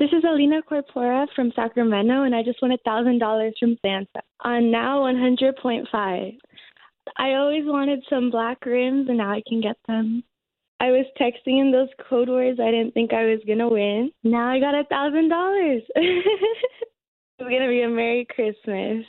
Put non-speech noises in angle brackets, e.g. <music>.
This is Alina Corpora from Sacramento, and I just won a $1,000 from Santa on Now 100.5. I always wanted some black rims, and now I can get them. I was texting in those code words. I didn't think I was going to win. Now I got a $1,000. <laughs> it's going to be a Merry Christmas.